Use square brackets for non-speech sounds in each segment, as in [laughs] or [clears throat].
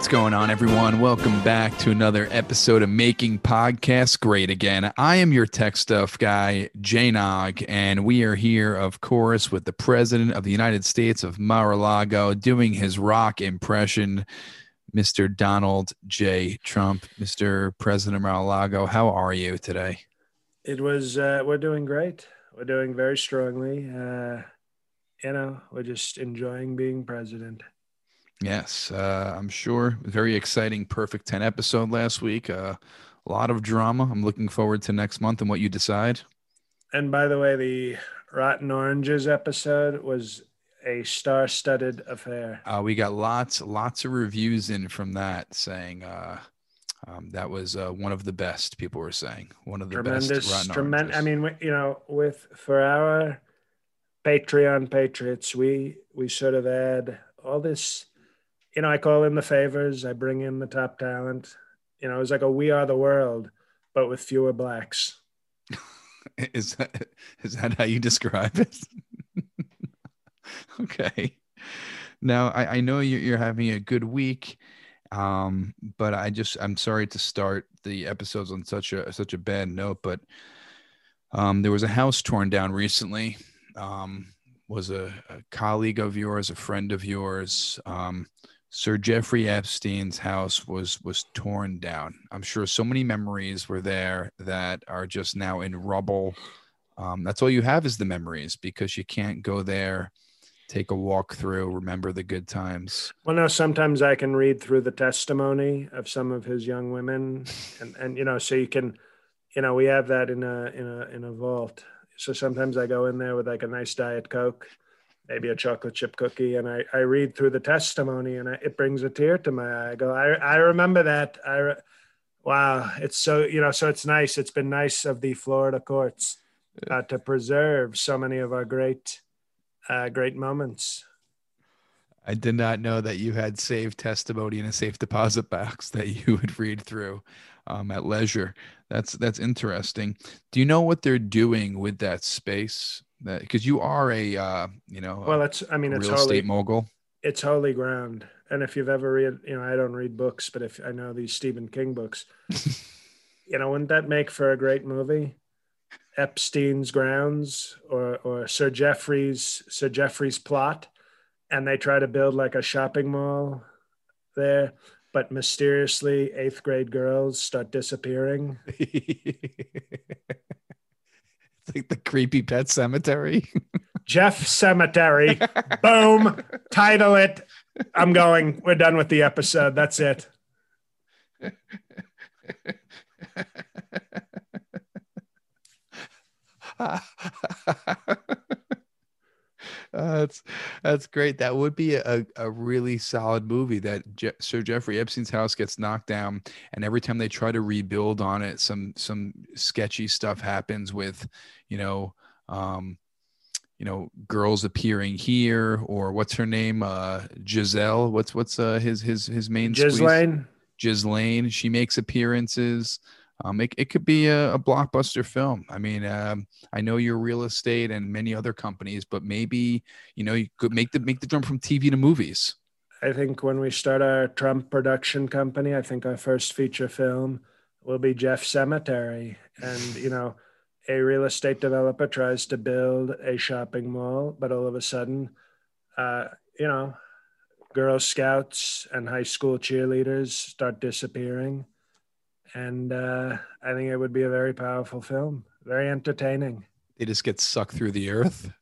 What's going on, everyone? Welcome back to another episode of Making Podcasts Great Again. I am your tech stuff guy, Jay Nog, and we are here, of course, with the President of the United States of Mar-a-Lago doing his rock impression, Mr. Donald J. Trump. Mr. President of Mar-a-Lago, how are you today? It was, uh, we're doing great. We're doing very strongly. Uh, you know, we're just enjoying being president. Yes, uh, I'm sure. Very exciting, perfect 10 episode last week. Uh, a lot of drama. I'm looking forward to next month and what you decide. And by the way, the Rotten Oranges episode was a star studded affair. Uh, we got lots, lots of reviews in from that saying uh, um, that was uh, one of the best, people were saying. One of the tremendous, best. Tremendous. I mean, you know, with for our Patreon patriots, we we sort of add all this you know, I call in the favors, I bring in the top talent. You know, it's like a we are the world, but with fewer blacks. [laughs] is that is that how you describe it? [laughs] okay. Now I, I know you're, you're having a good week, um, but I just I'm sorry to start the episodes on such a such a bad note, but um, there was a house torn down recently. Um, was a, a colleague of yours, a friend of yours. Um, Sir Jeffrey Epstein's house was was torn down. I'm sure so many memories were there that are just now in rubble. Um, that's all you have is the memories because you can't go there, take a walk through, remember the good times. Well, no, sometimes I can read through the testimony of some of his young women, and and you know, so you can, you know, we have that in a in a in a vault. So sometimes I go in there with like a nice diet coke maybe a chocolate chip cookie and I, I read through the testimony and I, it brings a tear to my eye. I go, I, I remember that. I, re- wow. It's so, you know, so it's nice. It's been nice of the Florida courts uh, to preserve so many of our great, uh, great moments. I did not know that you had saved testimony in a safe deposit box [laughs] that you would read through um, at leisure. That's that's interesting. Do you know what they're doing with that space? That because you are a uh, you know well it's i mean it's real holy, estate mogul. it's holy ground. And if you've ever read you know i don't read books but if i know these stephen king books. [laughs] You know wouldn't that make for a great movie? Epstein's grounds or or sir jeffrey's sir jeffrey's plot and they try to build like a shopping mall there but mysteriously eighth grade girls start disappearing [laughs] [laughs] like the creepy pet cemetery. Jeff Cemetery. [laughs] Boom. Title it. I'm going. We're done with the episode. That's it. [laughs] Uh, [laughs] that's that's great. That would be a, a really solid movie. That Je- Sir Jeffrey Epstein's house gets knocked down, and every time they try to rebuild on it, some some sketchy stuff happens with, you know, um, you know, girls appearing here, or what's her name, uh, Giselle. What's what's uh, his his his main Ghislaine. Ghislaine. She makes appearances um, it, it could be a, a blockbuster film. I mean, um, I know you're real estate and many other companies, but maybe you know you could make the make the jump from TV to movies. I think when we start our Trump production company, I think our first feature film will be Jeff Cemetery, and you know, a real estate developer tries to build a shopping mall, but all of a sudden, uh, you know, Girl Scouts and high school cheerleaders start disappearing and uh, I think it would be a very powerful film, very entertaining. They just get sucked through the earth,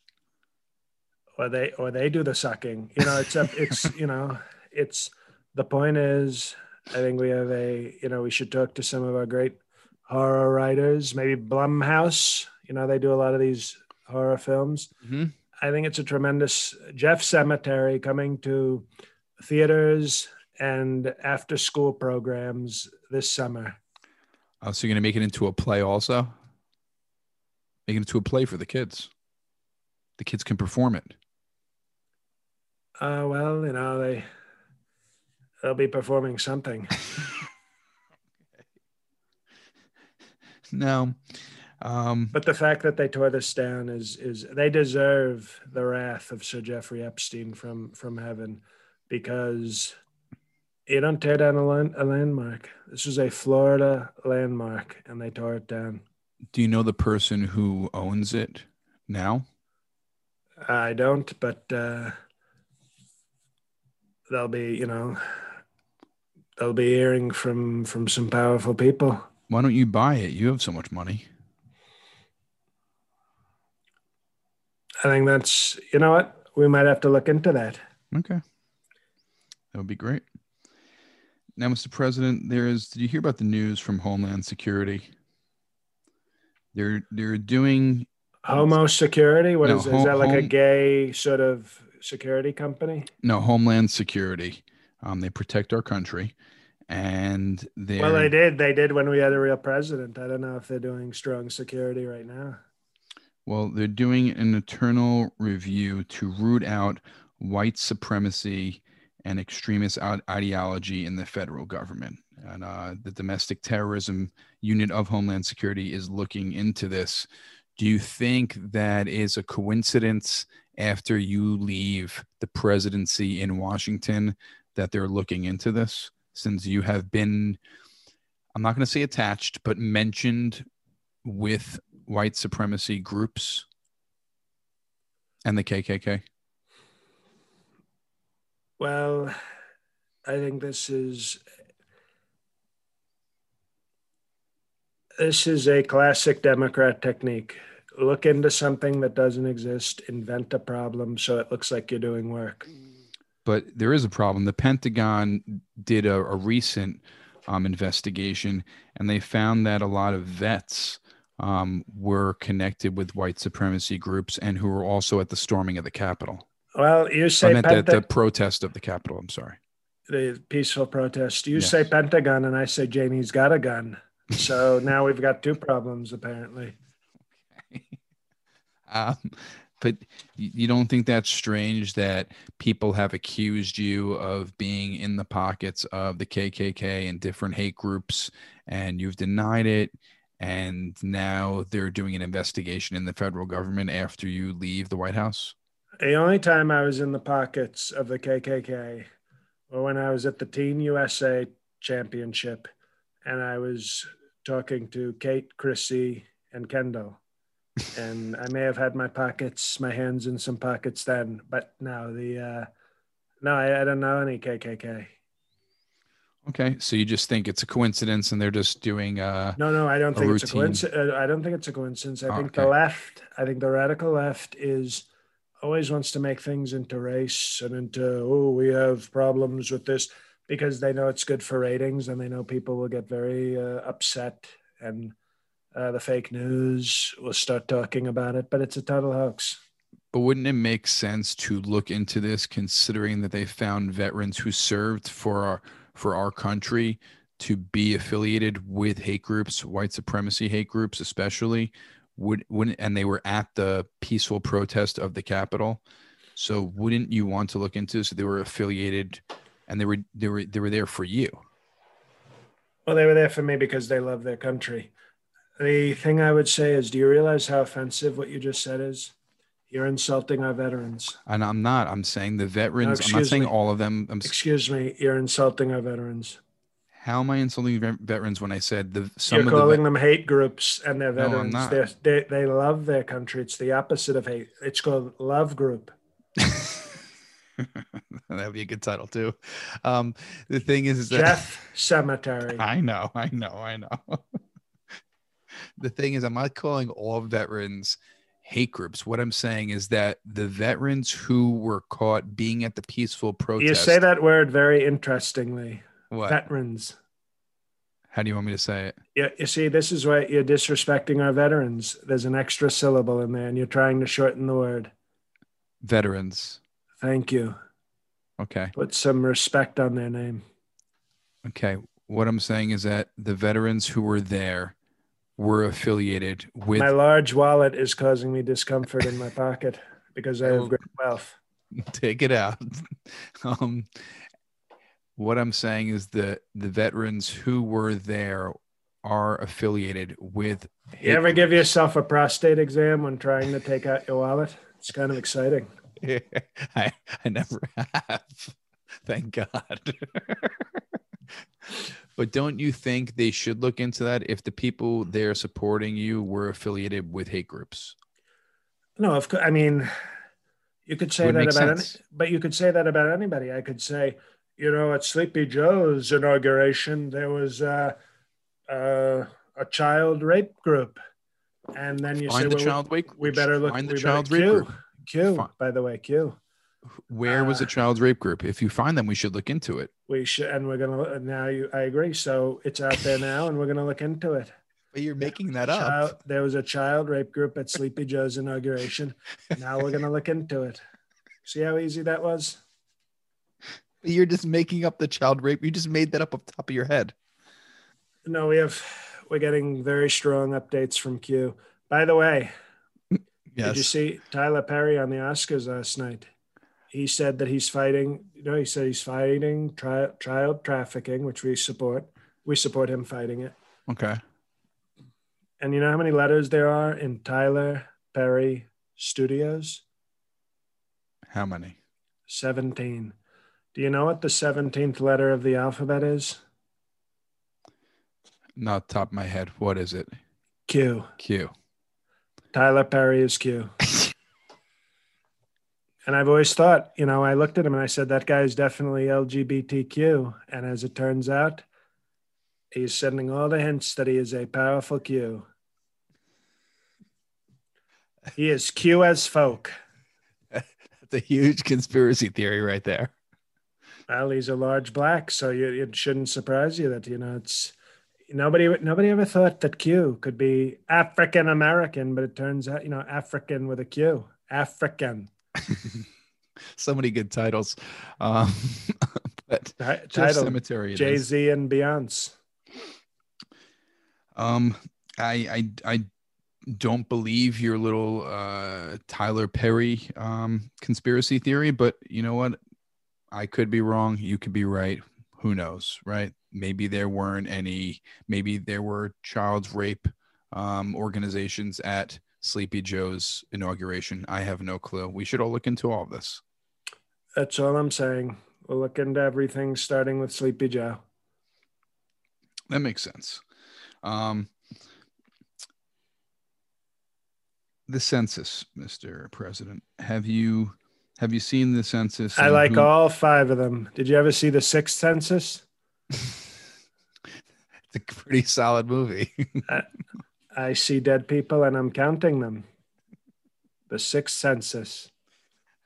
or they or they do the sucking. You know, it's a, it's you know, it's the point is, I think we have a you know we should talk to some of our great horror writers, maybe Blumhouse. You know, they do a lot of these horror films. Mm-hmm. I think it's a tremendous Jeff Cemetery coming to theaters and after school programs this summer. Oh, so you're going to make it into a play also? Making it into a play for the kids. The kids can perform it. Uh, well, you know, they they'll be performing something. [laughs] no. Um, but the fact that they tore this down is is they deserve the wrath of Sir Jeffrey Epstein from from heaven because You don't tear down a, land, a landmark. This was a Florida landmark, and they tore it down. Do you know the person who owns it now? I don't, but uh, they'll be, you know, they'll be hearing from from some powerful people. Why don't you buy it? You have so much money. I think that's, you know what, we might have to look into that. Okay. That would be great. Now, Mr. President, there is. Did you hear about the news from Homeland Security? They're they're doing Homo Security. What No, is is that like a gay sort of security company? no Homeland Security. Um, they protect our country, and they're Well, they did. They did when we had a real president. I don't know if they're doing strong security right now. Well, they're doing an internal review to root out white supremacy and extremist ideology in the federal government. And uh, the domestic terrorism unit of Homeland Security is looking into this. Do you think that is a coincidence after you leave the presidency in Washington that they're looking into this? Since you have been, I'm not going to say attached, but mentioned with white supremacy groups and the KKK? Well, I think this is this is a classic Democrat technique. Look into something that doesn't exist, invent a problem so it looks like you're doing work. But there is a problem. The Pentagon did a, a recent um, investigation and they found that a lot of vets um, were connected with white supremacy groups and who were also at the storming of the Capitol. Well, you I say meant that the Penta- protest of the Capitol. I'm sorry. the peaceful protest. You Yes. say Pentagon, and I say Janie's got a gun. So [laughs] now we've got two problems apparently. Um, but you don't think that's strange that people have accused you of being in the pockets of the KKK and different hate groups, and you've denied it, and now they're doing an investigation in the federal government after you leave the White House? The only time I was in the pockets of the KKK were when I was at the Teen USA Championship and I was talking to Kate, Chrissy, and Kendall. And I may have had my pockets, my hands in some pockets then, but no, the uh, no, I, I don't know any KKK. Okay, so you just think it's a coincidence, and they're just doing. Uh, No, no, I don't think it's a coincidence. I don't think it's a coincidence. I Oh, think okay. the left, I think the radical left is always wants to make things into race and into oh we have problems with this because they know it's good for ratings and they know people will get very uh, upset and uh, the fake news will start talking about it. But it's a total hoax. But wouldn't it make sense to look into this, considering that they found veterans who served for our for our country to be affiliated with hate groups, white supremacy hate groups, especially? Would wouldn't and they were at the peaceful protest of the Capitol. So wouldn't you want to look into So They were affiliated, and they were they were they were there for you. Well, they were there for me because they love their country. The thing I would say is, do you realize how offensive what you just said is? You're insulting our veterans. And I'm not. I'm saying the veterans. I'm not saying me. all of them. I'm. Excuse me, you're insulting our veterans. How am I insulting vet- veterans when I said the some You're of the calling them hate groups and they're No, I'm veterans. not. They're, they they love their country. It's the opposite of hate. It's called love group. [laughs] That'd be a good title too. Um, the thing is, is that Jeff Cemetery. [laughs] I know, I know, I know. [laughs] the thing is, I'm not calling all veterans hate groups. What I'm saying is that the veterans who were caught being at the peaceful protest. You say that word very interestingly. What? Veterans. How do you want me to say it? Yeah, you see, this is why you're disrespecting our veterans. There's an extra syllable in there, and you're trying to shorten the word. Veterans. Thank you. Okay. Put some respect on their name. Okay. What I'm saying is that the veterans who were there were affiliated with my large wallet is causing me discomfort in my pocket because I Oh. have great wealth. [laughs] take it out. [laughs] um, what I'm saying is that the veterans who were there are affiliated with. You ever give yourself a prostate exam when trying to take out your wallet? It's kind of exciting. [laughs] I, I never have. Thank God. [laughs] but don't you think they should look into that if the people there supporting you were affiliated with hate groups? No, of course. I mean, you could say Would that about, any, but you could say that about anybody. I could say, you know, at Sleepy Joe's inauguration, there was uh, uh, a child rape group, and then you say, the well, child rape. we better look. Find the we child rape Q, group. Q, by the way, Q. Where was the uh, child rape group? If you find them, we should look into it. We should, and we're gonna now. You, I agree. So it's out there now, and we're gonna look into it. But you're making that Child, there was a child rape group at Sleepy Joe's inauguration. Now we're gonna look into it. See how easy that was. You're just making up the child rape. You just made that up off the top of your head. No, we have. We're getting very strong updates from Q. By the way, Yes. did you see Tyler Perry on the Oscars last night? He said that he's fighting. You know, he said he's fighting tri- child trafficking, which we support. We support him fighting it. okay. And you know how many letters there are in Tyler Perry Studios? How many? 17. Do you know what the 17th letter of the alphabet is? Not top of my head. What is it? Q. Q. Tyler Perry is Q. [laughs] and I've always thought, you know, I looked at him and I said, that guy is definitely LGBTQ. And as it turns out, he's sending all the hints that he is a powerful Q. He is Q as folk. [laughs] That's a huge conspiracy theory right there. Well, he's a large black, so you, it shouldn't surprise you that you know it's nobody. Nobody ever thought that Q could be African American, but it turns out you know African with a Q, African. [laughs] so many good titles. Um, [laughs] but Jeff Title Cemetery. Jay Z and Beyonce. Um, I I I don't believe your little uh, Tyler Perry um, conspiracy theory, but you know what? I could be wrong. You could be right. Who knows, right? Maybe there weren't any. Maybe there were child rape um, organizations at Sleepy Joe's inauguration. I have no clue. We should all look into all of this. That's all I'm saying. We'll look into everything, starting with Sleepy Joe. That makes sense. Um, the census, Mr. President. Have you have you seen the census? I like who- all five of them. Did you ever see the sixth census? [laughs] it's a pretty solid movie. [laughs] I see dead people and I'm counting them. The sixth census.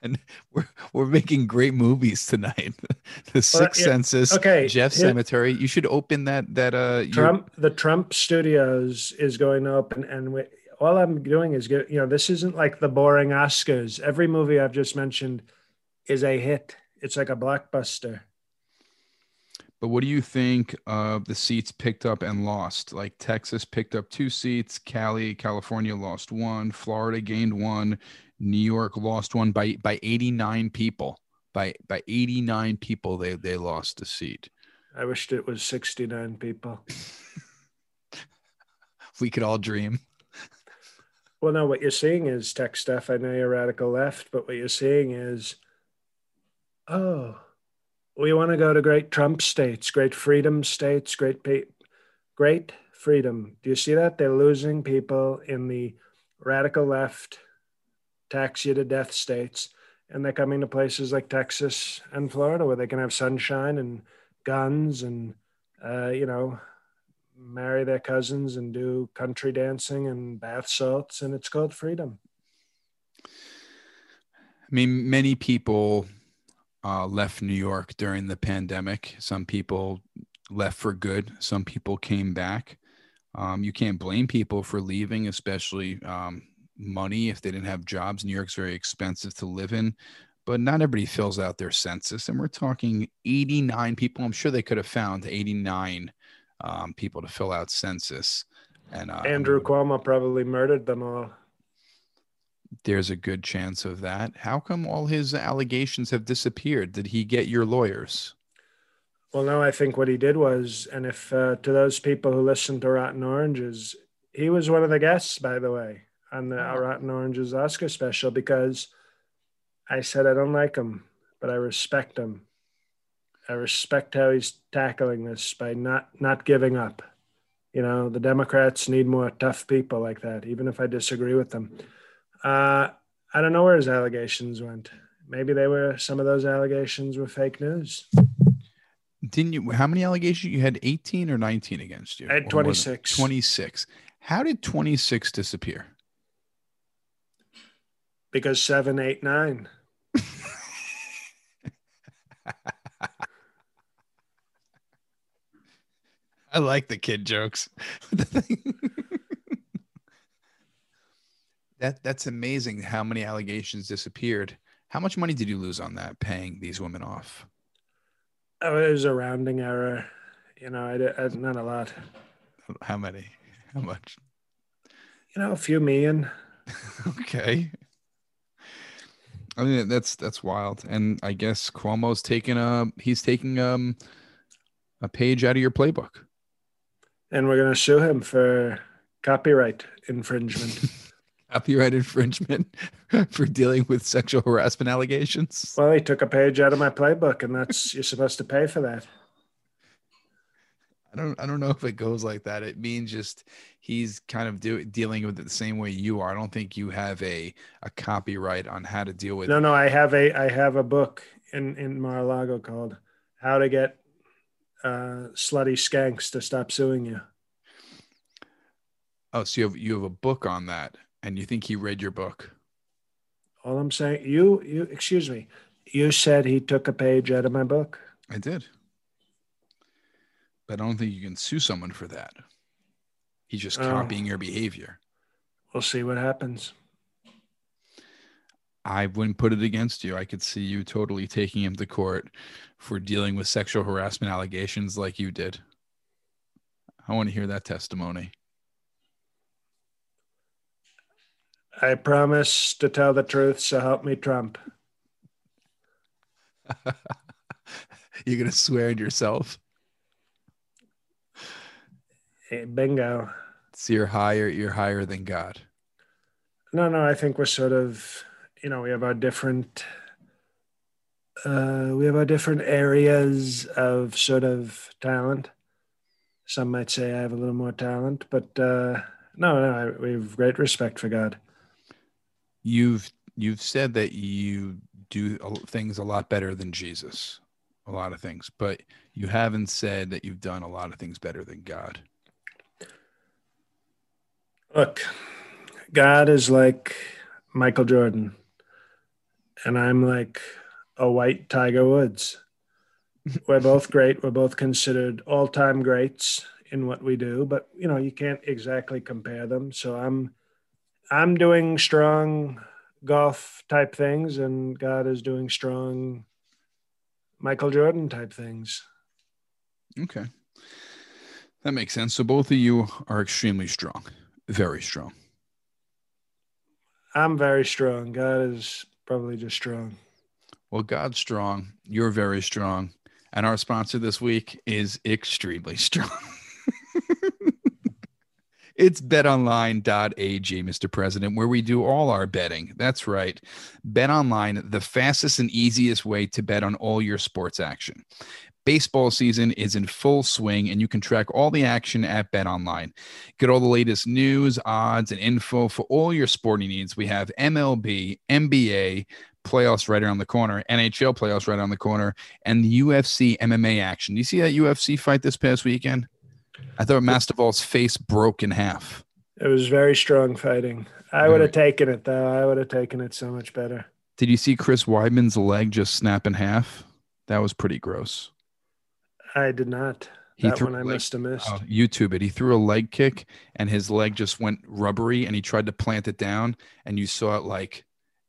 and we're we're making great movies tonight. [laughs] the Sixth yeah, Census, okay, Jeff here- Cemetery. You should open that that uh your- Trump, the Trump Studios is going to open, and we, all I'm doing is get, you know, this isn't like the boring Oscars. Every movie I've just mentioned is a hit. It's like a blockbuster. But what do you think of the seats picked up and lost? Like Texas picked up two seats, Cali, California lost one, Florida gained one, New York lost one by by 89 people. By by 89 people they they lost a seat. I wished it was 69 people. [laughs] We could all dream. Well, no, what you're seeing is tech stuff. I know you're radical left, but what you're seeing is, oh, we want to go to great Trump states, great freedom states, great, pa- great freedom. Do you see that? They're losing people in the radical left, tax you to death states, and they're coming to places like Texas and Florida where they can have sunshine and guns and, uh, you know, marry their cousins and do country dancing and bath salts, and it's called freedom. I mean, many people uh, left New York during the pandemic. Some people left for good. Some people came back. Um, you can't blame people for leaving, especially um, money if they didn't have jobs. New York's very expensive to live in, but not everybody fills out their census. And we're talking 89 people. I'm sure they could have found 89 um, people to fill out census. And uh, Andrew Cuomo probably murdered them all. there's a good chance of that. How come all his allegations have disappeared? Did he get your lawyers? Well, no, I think what he did was, and if uh, to those people who listen to Rotten Oranges, he was one of the guests, by the way, on the Oh. Rotten Oranges Oscar special because I said I don't like him, but I respect him I respect how he's tackling this by not not giving up. You know, the Democrats need more tough people like that, even if I disagree with them. Uh, I don't know where his allegations went. Maybe they were some of those allegations were fake news. Didn't you? How many allegations you had? Eighteen or nineteen against you? I had twenty six. Twenty six. How did twenty six disappear? Because seven, eight, nine. [laughs] I like the kid jokes. [laughs] that that's amazing how many allegations disappeared. How much money did you lose on that paying these women off? Oh, it was a rounding error. You know, I, I not a lot. How many? How much? You know, a few million. [laughs] okay. I mean that's that's wild. And I guess Cuomo's taking a he's taking um a page out of your playbook and we're going to sue him for copyright infringement. [laughs] copyright infringement [laughs] for dealing with sexual harassment allegations. Well, he took a page out of my playbook, and that's [laughs] you're supposed to pay for that. I don't I don't know if it goes like that. It means just he's kind of do, dealing with it the same way you are. I don't think you have a a copyright on how to deal with. No, no, I have a I have a book in in Mar-a-Lago called "How to Get uh, slutty skanks to stop suing you. Oh, so you have you have a book on that, and you think he read your book? All I'm saying, you you excuse me, you said he took a page out of my book. I did, but I don't think you can sue someone for that. He's just oh. copying your behavior. We'll see what happens. I wouldn't put it against you. I could see you totally taking him to court for dealing with sexual harassment allegations like you did. I want to hear that testimony. I promise to tell the truth, so help me Trump. [laughs] You're going to swear at yourself? Hey, bingo. So you're higher, you're higher than God. No, no, I think we're sort of you know we have our different uh, we have our different areas of sort of talent. Some might say I have a little more talent, but uh, no, no, I, we have great respect for God. You've you've said that you do things a lot better than Jesus, a lot of things, but you haven't said that you've done a lot of things better than God. Look, God is like Michael Jordan and I'm like a white Tiger Woods. We're both great. We're both considered all time greats in what we do, but you know, you can't exactly compare them. So I'm I'm doing strong golf type things and God is doing strong Michael Jordan type things. Okay. That makes sense. So both of you are extremely strong, very strong. I'm very strong. God is probably just strong. Well, God's strong. You're very strong. And our sponsor this week is extremely strong. [laughs] it's betonline.ag, Mr. President, where we do all our betting. That's right. BetOnline, the fastest and easiest way to bet on all your sports action. Baseball season is in full swing, and you can track all the action at Bet Online. Get all the latest news, odds, and info for all your sporting needs. We have MLB, NBA, playoffs right around the corner, NHL playoffs right around the corner, and the UFC MMA action. You see that UFC fight this past weekend? I thought Masvidal's face broke in half. It was very strong fighting. I would have taken it though. I would have taken it so much better. Did you see Chris Weidman's leg just snap in half? That was pretty gross. I did not. He that threw one I leg, must have missed. Uh, YouTube it. He threw a leg kick and his leg just went rubbery and he tried to plant it down and you saw it like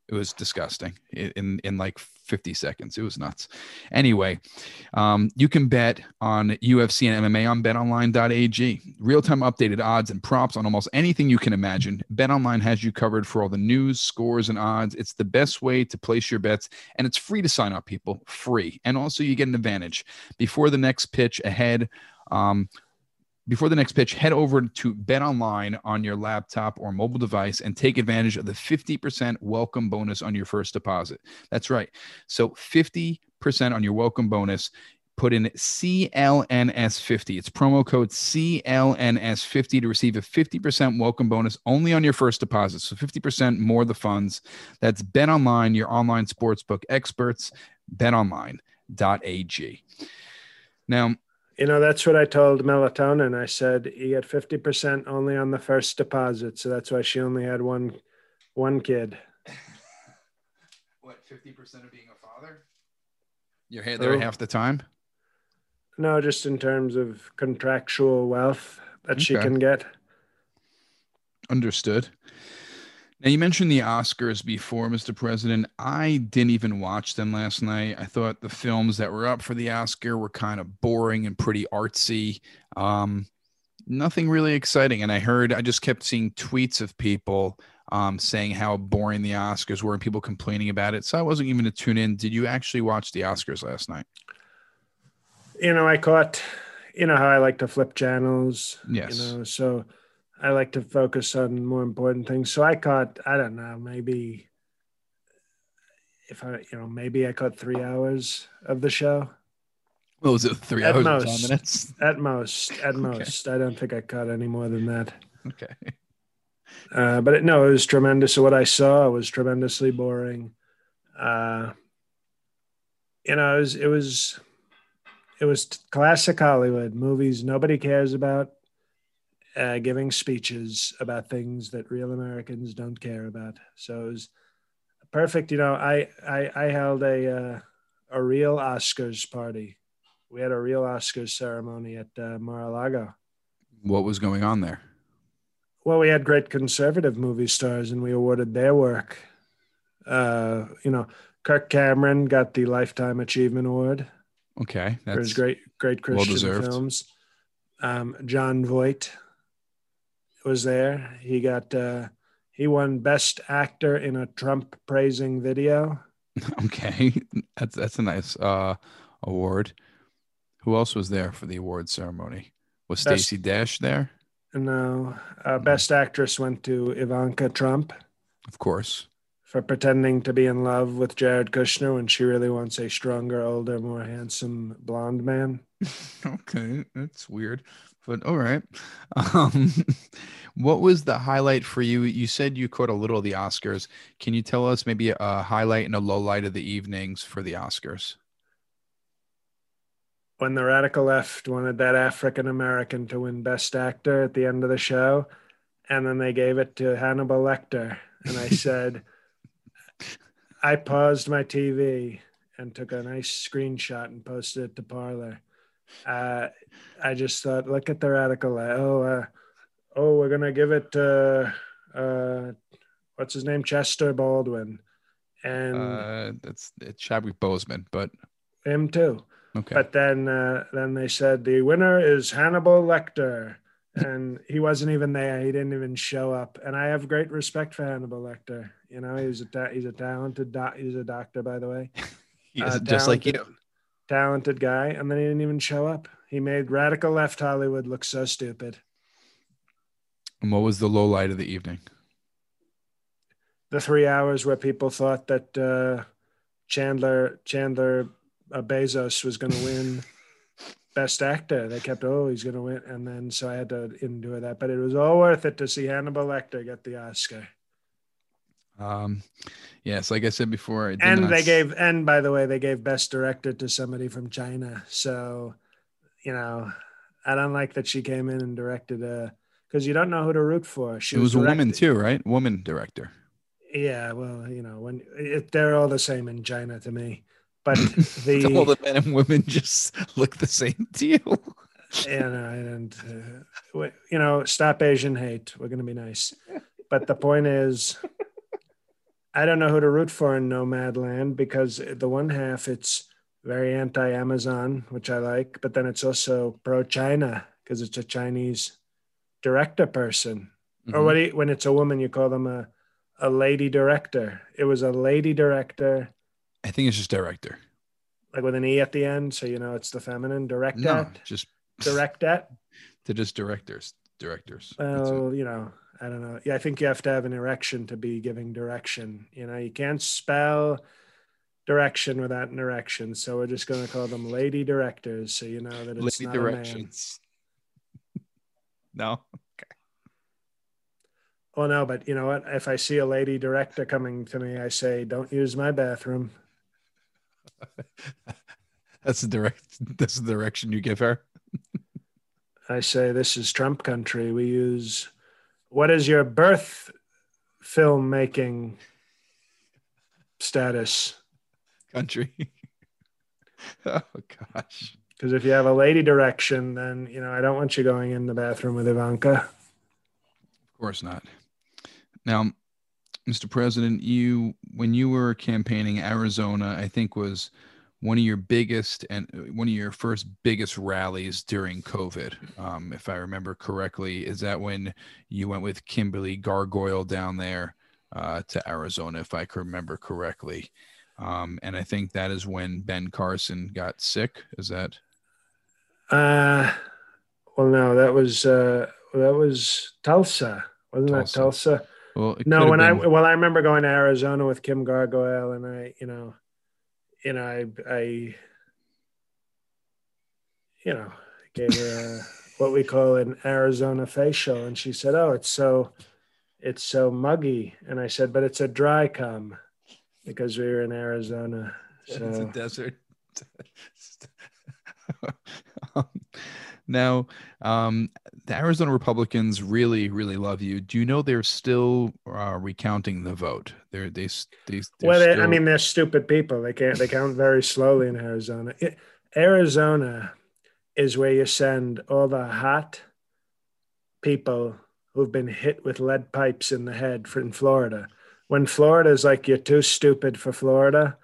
it was disgusting in in like 50 seconds. It was nuts. Anyway, um, you can bet on UFC and MMA on betonline.ag. Real time updated odds and props on almost anything you can imagine. BetOnline has you covered for all the news, scores, and odds. It's the best way to place your bets, and it's free to sign up, people. Free. And also, you get an advantage. Before the next pitch ahead, um, before the next pitch, head over to Bet Online on your laptop or mobile device and take advantage of the 50% welcome bonus on your first deposit. That's right. So 50% on your welcome bonus. put in CLNS50. It's promo code CLNS50 to receive a 50% welcome bonus only on your first deposit. So 50% more the funds. That's Bet Online, your online sportsbook experts, betonline.ag. Now, you know, that's what I told Melatonin. I said you get 50% only on the first deposit. So that's why she only had one one kid. [laughs] What, 50% of being a father? You're there oh. half the time? No, just in terms of contractual wealth that okay. she can get. Understood. Now you mentioned the Oscars before, Mr. President. I didn't even watch them last night. I thought the films that were up for the Oscar were kind of boring and pretty artsy. Um, nothing really exciting. And I heard I just kept seeing tweets of people um, saying how boring the Oscars were and people complaining about it. So I wasn't even to tune in. Did you actually watch the Oscars last night? you know, I caught, you know, how I like to flip channels. Yes. You know, so I like to focus on more important things. So I caught, I don't know, maybe if I, you know, maybe I caught three hours of the show. What was it? Three at hours most, minutes? At most, at [laughs] most. I don't think I caught any more than that. Okay. Uh, but it, no, it was tremendous. So what I saw was tremendously boring. Uh, you know, it was, it was it was classic Hollywood movies nobody cares about, uh, giving speeches about things that real Americans don't care about. So it was perfect. You know, I I, I held a uh, a real Oscars party. We had a real Oscars ceremony at uh, Mar-a-Lago. What was going on there? Well, we had great conservative movie stars, and we awarded their work. Uh, you know, Kirk Cameron got the Lifetime Achievement Award. Okay, that's for his great great Christian well films. Um, Jon Voight was there. He got uh, he won Best Actor in a Trump praising video. [laughs] Okay, that's that's a nice uh, award. Who else was there for the award ceremony? Was Stacey Dash there? No, uh, Best Actress went to Ivanka Trump. Of course for pretending to be in love with Jared Kushner when she really wants a stronger, older, more handsome blonde man. [laughs] okay, that's weird, but all right. Um, [laughs] what was the highlight for you? You said you caught a little of the Oscars. Can you tell us maybe a highlight and a low light of the evenings for the Oscars? When the radical left wanted that African American to win Best Actor at the end of the show, and then they gave it to Hannibal Lecter, and I said. [laughs] I paused my TV and took a nice screenshot and posted it to Parler. Uh, I just thought, look at the radical. Oh, uh, oh, we're gonna give it to uh, what's his name, Chester Baldwin, and uh, that's it's Chadwick Boseman, but him too. Okay. But then, uh, then they said the winner is Hannibal Lecter, and he wasn't even there. He didn't even show up. And I have great respect for Hannibal Lecter. You know, he's a ta- he's a talented doc- he's a doctor, by the way. [laughs] he uh, just like you. Talented guy, and then he didn't even show up. He made radical left Hollywood look so stupid. And what was the low light of the evening? The three hours where people thought that uh, Chandler Chandler uh, Bezos was going to win [laughs] Best Actor. They kept, oh, he's going to win, and then so I had to endure that. But it was all worth it to see Hannibal Lecter get the Oscar. Um, yes, like I said before, I and they gave, and by the way, they gave best director to somebody from China. So, you know, I don't like that she came in and directed a because you don't know who to root for. She it was, was a woman too, right? Woman director. Yeah, well, you know, when it, they're all the same in China to me, but [laughs] the all the men and women [laughs] just look the same [laughs] to you. yeah, no, and uh, you know, stop Asian hate. We're gonna be nice, but the point is I don't know who to root for in Nomadland because the one half it's very anti-Amazon, which I like, but then it's also pro-China because it's a Chinese director person. Mm-hmm. Or what you, when it's a woman, you call them a a lady director. It was a lady director. I think it's just director. Like with an e at the end, so you know it's the feminine director. No, just director. [laughs] They're just directors. Directors. Well, you know, I don't know. Yeah, I think you have to have an erection to be giving direction. You know, you can't spell direction without an erection. So we're just going to call them lady directors. So you know that it's Lady not directions. [laughs] no. Okay. Oh no, but you know what? If I see a lady director coming to me, I say, "Don't use my bathroom." [laughs] That's the direct. That's the direction you give her. I say, "This is Trump country. We use." What is your birth filmmaking status? Country. [laughs] oh gosh. Because if you have a lady direction, then you know I don't want you going in the bathroom with Ivanka. Of course not. Now, Mr. President, you when you were campaigning Arizona, I think was one of your biggest and uh, one of your first biggest rallies during COVID, um, if I remember correctly. Is that when you went with Kimberly Gargoyle down there uh, to Arizona, if I can remember correctly? Um, and I think that is when Ben Carson got sick. Is that? Uh, well, no, that was uh, that was Tulsa, wasn't Tulsa. that Tulsa? Well, No, when I well, I remember going to Arizona with Kim Gargoyle, and I, you know, you know, I, I, you know, gave her a, [laughs] what we call an Arizona facial, and she said, "Oh, it's so, it's so muggy," and I said, "But it's a dry cum, because we were in Arizona." [laughs] it's a desert. [laughs] Um, now, um, the Arizona Republicans really, really love you. Do you know they're still uh, recounting the vote? They're they they. They're well, they, I still- mean, they're stupid people. They can't. They count very slowly in Arizona. It, Arizona is where you send all the hot people who've been hit with lead pipes in the head from Florida. When Florida is like you're too stupid for Florida,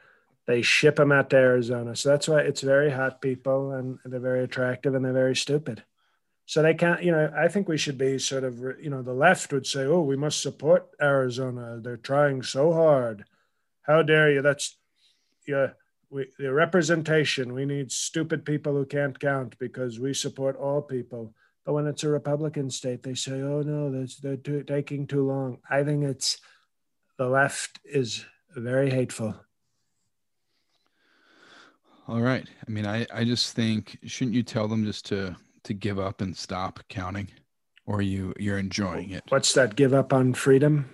they ship them out to Arizona. So that's why it's very hot people, and they're very attractive, and they're very stupid. So they can't, you know, I think we should be sort of, you know, the left would say, oh, we must support Arizona. They're trying so hard. How dare you? That's, yeah, we, the representation. We need stupid people who can't count because we support all people. But when it's a Republican state, they say, oh, no, that's, they're too, taking too long. I think it's the left is very hateful. All right. I mean, I I just think shouldn't you tell them just to to give up and stop counting, or you you're enjoying it? What's that? Give up on freedom?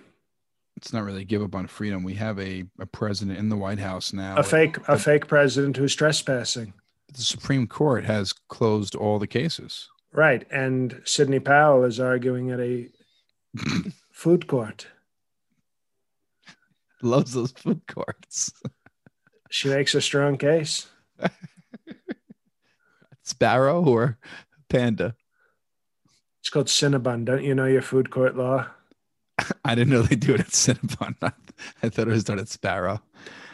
It's not really give up on freedom. We have a a president in the White House now. A fake, a fake president who's trespassing. The Supreme Court has closed all the cases. Right. And Sidney Powell is arguing at a [laughs] food court. Loves those food courts. She makes a strong case. [laughs] Sbarro or panda? It's called Cinnabon. Don't you know your food court law? [laughs] I didn't know they do it at Cinnabon. [laughs] I thought it was done at Sbarro.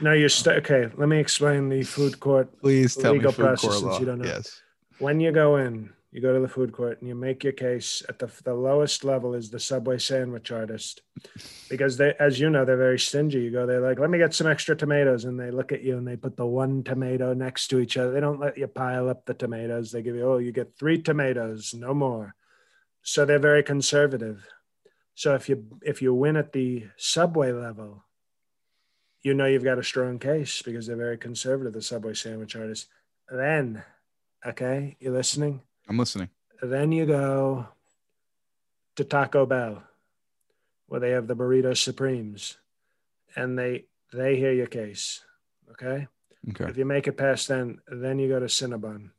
No, you're st- okay. Let me explain the food court. Please tell Legal me food process court since law. you don't know. Yes. When you go in, you go to the food court and you make your case at the, the lowest level is the Subway sandwich artist. Because they, as you know, they're very stingy. You go there like, let me get some extra tomatoes. And they look at you and they put the one tomato next to each other. They don't let you pile up the tomatoes. They give you, oh, you get three tomatoes, no more. So they're very conservative. So if you if you win at the subway level, you know you've got a strong case because they're very conservative, the subway sandwich artist Then, okay, you listening? I'm listening. Then you go to Taco Bell, where they have the burrito supremes, and they they hear your case. Okay. Okay. If you make it past then, then you go to Cinnabon.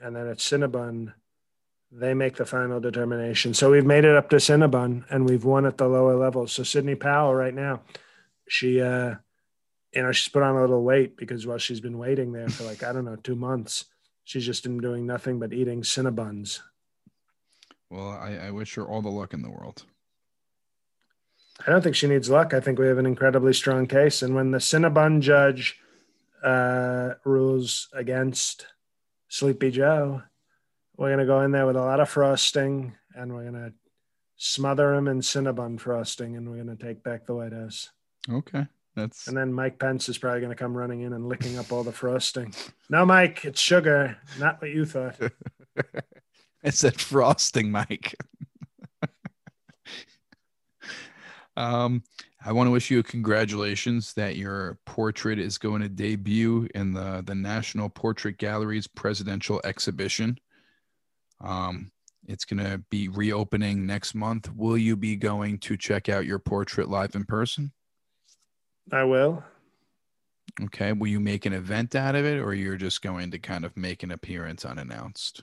And then at Cinnabon, they make the final determination. So we've made it up to Cinnabon and we've won at the lower level. So Sidney Powell right now, she uh you know, she's put on a little weight because while she's been waiting there for like, I don't know, two months, she's just been doing nothing but eating Cinnabuns. Well, I, I wish her all the luck in the world. I don't think she needs luck. I think we have an incredibly strong case. And when the Cinnabon judge uh, rules against Sleepy Joe, we're going to go in there with a lot of frosting and we're going to smother him in Cinnabon frosting and we're going to take back the White House. Okay. That's And then Mike Pence is probably going to come running in and licking up all the frosting. No, Mike, it's sugar, not what you thought. [laughs] I said frosting, Mike. [laughs] um, I want to wish you congratulations that your portrait is going to debut in the the National Portrait Gallery's presidential exhibition. Um, it's going to be reopening next month. Will you be going to check out your portrait live in person? I will. Okay. Will you make an event out of it or you're just going to kind of make an appearance unannounced?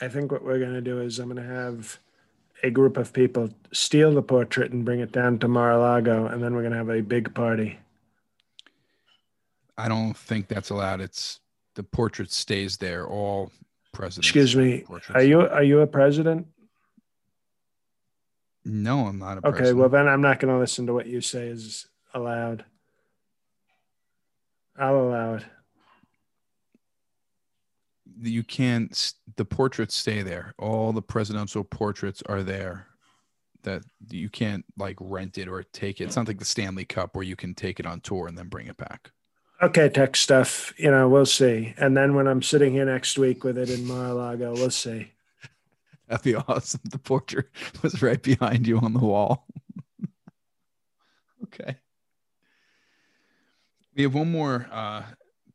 I think what we're going to do is I'm going to have a group of people steal the portrait and bring it down to Mar-a-Lago, and then we're going to have a big party. I don't think that's allowed. It's the portrait stays there. All presidents. Excuse me. portraits. Are you are you a president? No, I'm not a Okay, president. well then I'm not going to listen to what you say is allowed. I'll allow it. you can't the portraits stay there all the presidential portraits are there that you can't like rent it or take it it's not like the stanley cup where you can take it on tour and then bring it back Okay, tech stuff. You know, we'll see. And then when I'm sitting here next week with it in Mar-a-Lago, we'll see. That'd be awesome the portrait [laughs] was right behind you on the wall. [laughs] Okay. We have one more uh,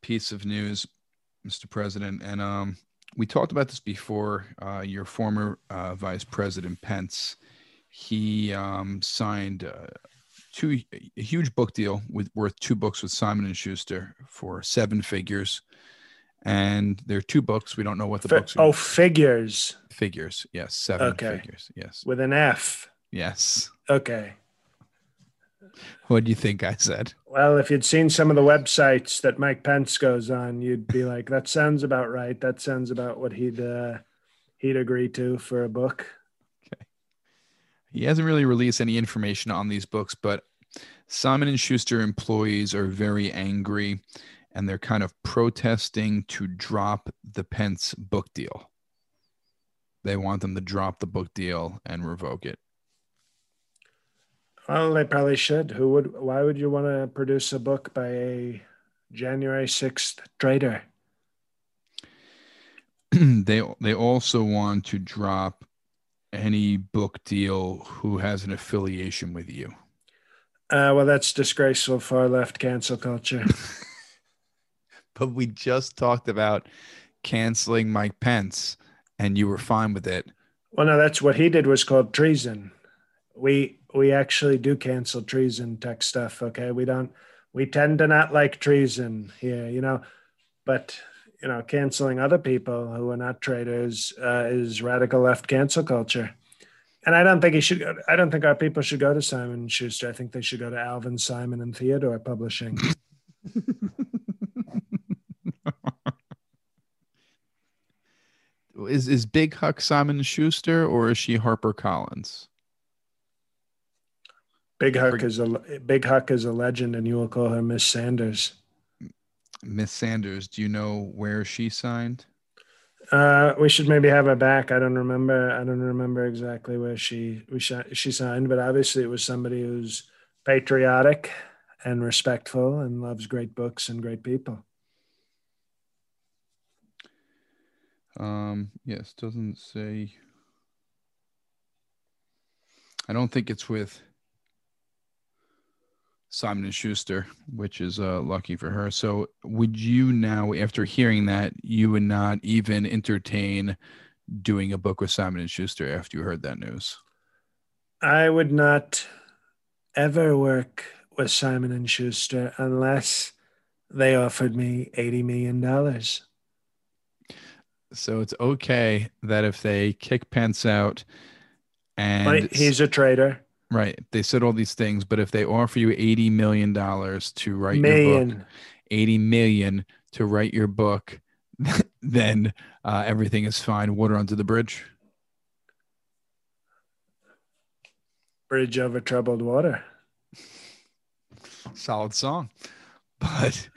piece of news mr president and um, we talked about this before uh, your former uh, vice president pence. He um, signed uh, two a huge book deal with worth two books with simon and schuster for seven figures and there are two books we don't know what the Fi- books are oh, figures figures yes seven Okay. figures yes with an F. yes Okay. what do you think i said Well, if you'd seen some of the websites that Mike Pence goes on, you'd be like, "That sounds about right. That sounds about what he'd uh, he'd agree to for a book." Okay. He hasn't really released any information on these books, but Simon and Schuster employees are very angry and they're kind of protesting to drop the Pence book deal. They want them to drop the book deal and revoke it. Well, they probably should. Who would? Why would you want to produce a book by a January sixth traitor? [clears throat] they they also want to drop any book deal who has an affiliation with you. Uh, well, that's disgraceful far left cancel culture. [laughs] But we just talked about canceling Mike Pence and you were fine with it. Well, no, that's what he did was called treason. We we actually do cancel treason tech stuff. Okay, we don't. We tend to not like treason here, you know, but you know, canceling other people who are not traitors uh, is radical left cancel culture. And I don't think he should. I don't think our people should go to Simon Schuster. I think they should go to Alvin Simon and Theodore Publishing. [laughs] is is Big Huck Simon Schuster or is she Harper Collins? Big Huck is a Big Huck is a legend, and you will call her Miss Sanders. Miss Sanders, do you know where she signed? Uh, we should maybe have her back. I don't remember. I don't remember exactly where she we sh- she signed, but obviously it was somebody who's patriotic and respectful and loves great books and great people. Um, yes, doesn't say. I don't think it's with Simon and Schuster, which is uh, lucky for her. So, would you now, after hearing that, you would not even entertain doing a book with Simon and Schuster after you heard that news? I would not ever work with Simon and Schuster unless they offered me eighty million dollars. So it's okay that if they kick Pence out and He's a traitor. right, they said all these things, but if they offer you eighty million dollars to write your book, 80 million to write your book, [laughs] then uh, everything is fine. Water under the bridge. Bridge over troubled water. Solid song. [laughs] But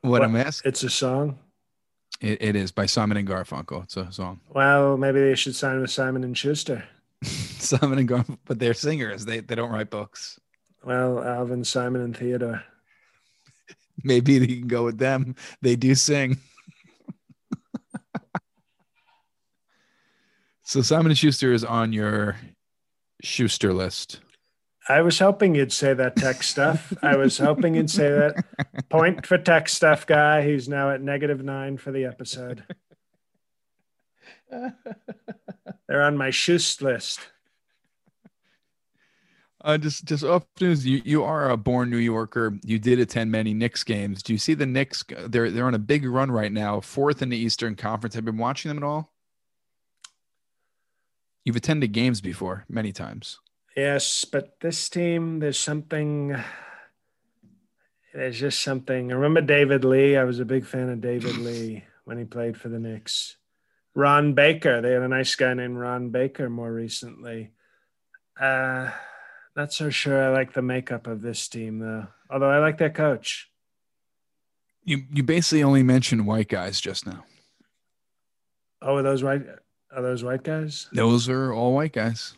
what, I'm asking, It's a song. It, it is by Simon and Garfunkel. It's a song. Well, maybe they should sign with Simon and Schuster. [laughs] Simon and Garfunkel, but they're singers. They, they don't write books. Well, Alvin, Simon, and Theodore. [laughs] Maybe you can go with them. They do sing. [laughs] so Simon and Schuster is on your Schuster list. I was hoping you'd say that tech stuff. I was hoping you'd say that. Point for tech stuff guy. He's now at negative nine for the episode. They're on my Schust list. Uh, just just off news. You you are a born New Yorker. You did attend many Knicks games. Do you see the Knicks? They're they're on a big run right now, fourth in the Eastern Conference. Have you been watching them at all? You've attended games before many times. Yes, but this team, there's something. There's just something. I remember David Lee. I was a big fan of David [clears throat] Lee when he played for the Knicks. Ron Baker. They had a nice guy named Ron Baker more recently. Uh, not so sure I like the makeup of this team though. Although I like their coach. You you basically only mentioned white guys just now. Oh, are those white? Are those white guys? Those are all white guys.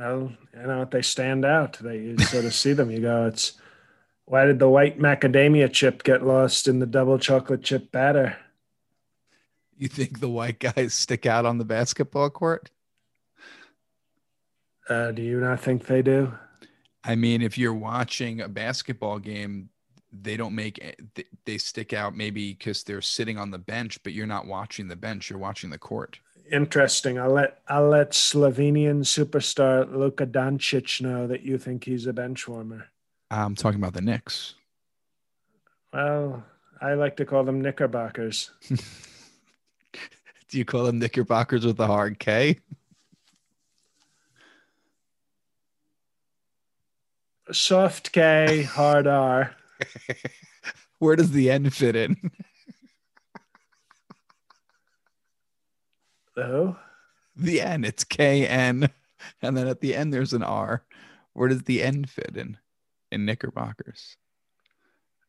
Well, you know they stand out. They you sort of see them. You go, it's why did the white macadamia chip get lost in the double chocolate chip batter? You think the white guys stick out on the basketball court? Uh, do you not think they do? I mean, if you're watching a basketball game, they don't make they stick out maybe because they're sitting on the bench, but you're not watching the bench; you're watching the court. Interesting. I'll let I'll let Slovenian superstar Luka Doncic know that you think he's a bench warmer. I'm talking about the Knicks. Well, I like to call them Knickerbockers. [laughs] Do you call them Knickerbockers with a hard K? Soft K, hard R. [laughs] Where does the N fit in? [laughs] Oh, the N. It's K N, and then at the end there's an R. Where does the N fit in? In Knickerbockers.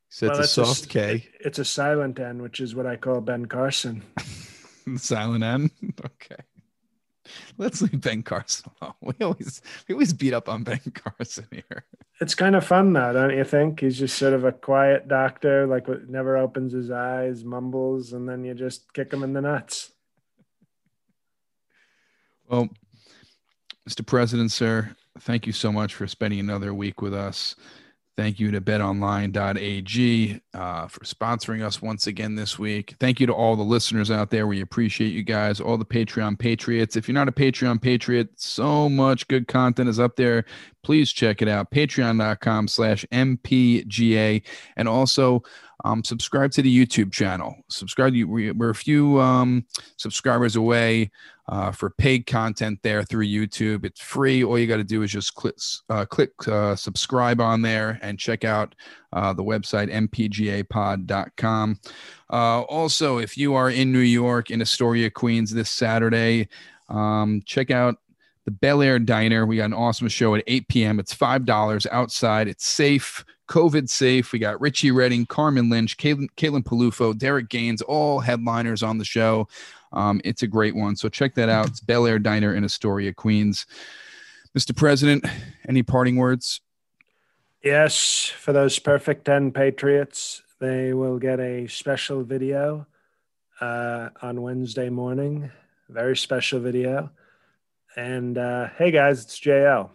So well, it's a soft a, K. It's a silent N, which is what I call Ben Carson. [laughs] silent N. [laughs] Okay. Let's leave Ben Carson alone. We always we always beat up on Ben [laughs] Carson here. It's kind of fun though, don't you think? He's just sort of a quiet doctor, like never opens his eyes, mumbles, and then you just kick him in the nuts. Well, Mr. President, sir, thank you so much for spending another week with us. Thank you to betonline.ag uh, for sponsoring us once again this week. Thank you to all the listeners out there. We appreciate you guys, all the Patreon Patriots. If you're not a Patreon Patriot, so much good content is up there. Please check it out. Patreon.com slash MPGA. And also um, subscribe to the YouTube channel. Subscribe. We're a few um, subscribers away uh, for paid content there through YouTube. It's free. All you got to do is just click uh, click uh, subscribe on there and check out uh, the website mpgapod.com. Uh, also, if you are in New York, in Astoria, Queens, this Saturday, um, check out the Bel Air Diner. We got an awesome show at 8 p.m. It's five dollars outside. It's safe. COVID safe. We got Richie Redding, Carmen Lynch, Caitlin, Caitlin Peluffo, Derek Gaines, all headliners on the show. Um, it's a great one. So check that out. It's Bel Air Diner in Astoria, Queens. Mr. President, any parting words? Yes, for those perfect 10 Patriots, they will get a special video uh, on Wednesday morning. Very special video. And uh, hey, guys, it's JL.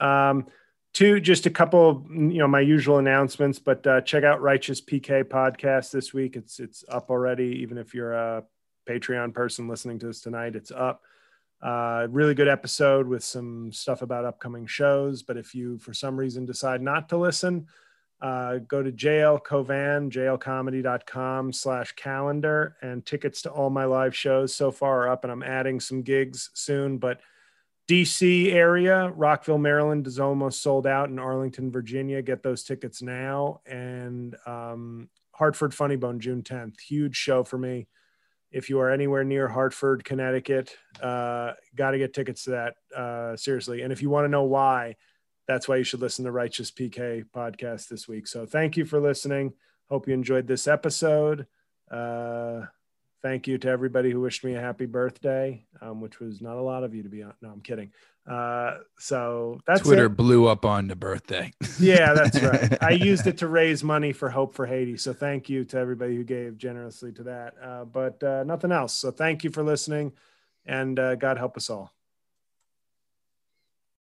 Um, two just a couple you know my usual announcements but uh, check out righteous pk podcast this week. It's it's up already. Even if you're a patreon person listening to this tonight it's up. Uh, really good episode with some stuff about upcoming shows but if you for some reason decide not to listen uh, go to JL Cauvin jlcomedy.com slash calendar and tickets to all my live shows so far are up and i'm adding some gigs soon but DC area, Rockville, Maryland is almost sold out. In Arlington, Virginia, get those tickets now. And um, Hartford Funny Bone, June 10th. Huge show for me. If you are anywhere near Hartford, Connecticut, uh, got to get tickets to that uh, seriously. And if you want to know why, that's why you should listen to Righteous PK podcast this week. So thank you for listening. Hope you enjoyed this episode. Uh, thank you to everybody who wished me a happy birthday, um, which was not a lot of you to be on. No, I'm kidding. Uh, so that's Twitter it. blew up on the birthday. [laughs] yeah, that's right. I used it to raise money for Hope for Haiti. So thank you to everybody who gave generously to that. Uh, but uh, nothing else. So thank you for listening, and uh, God help us all.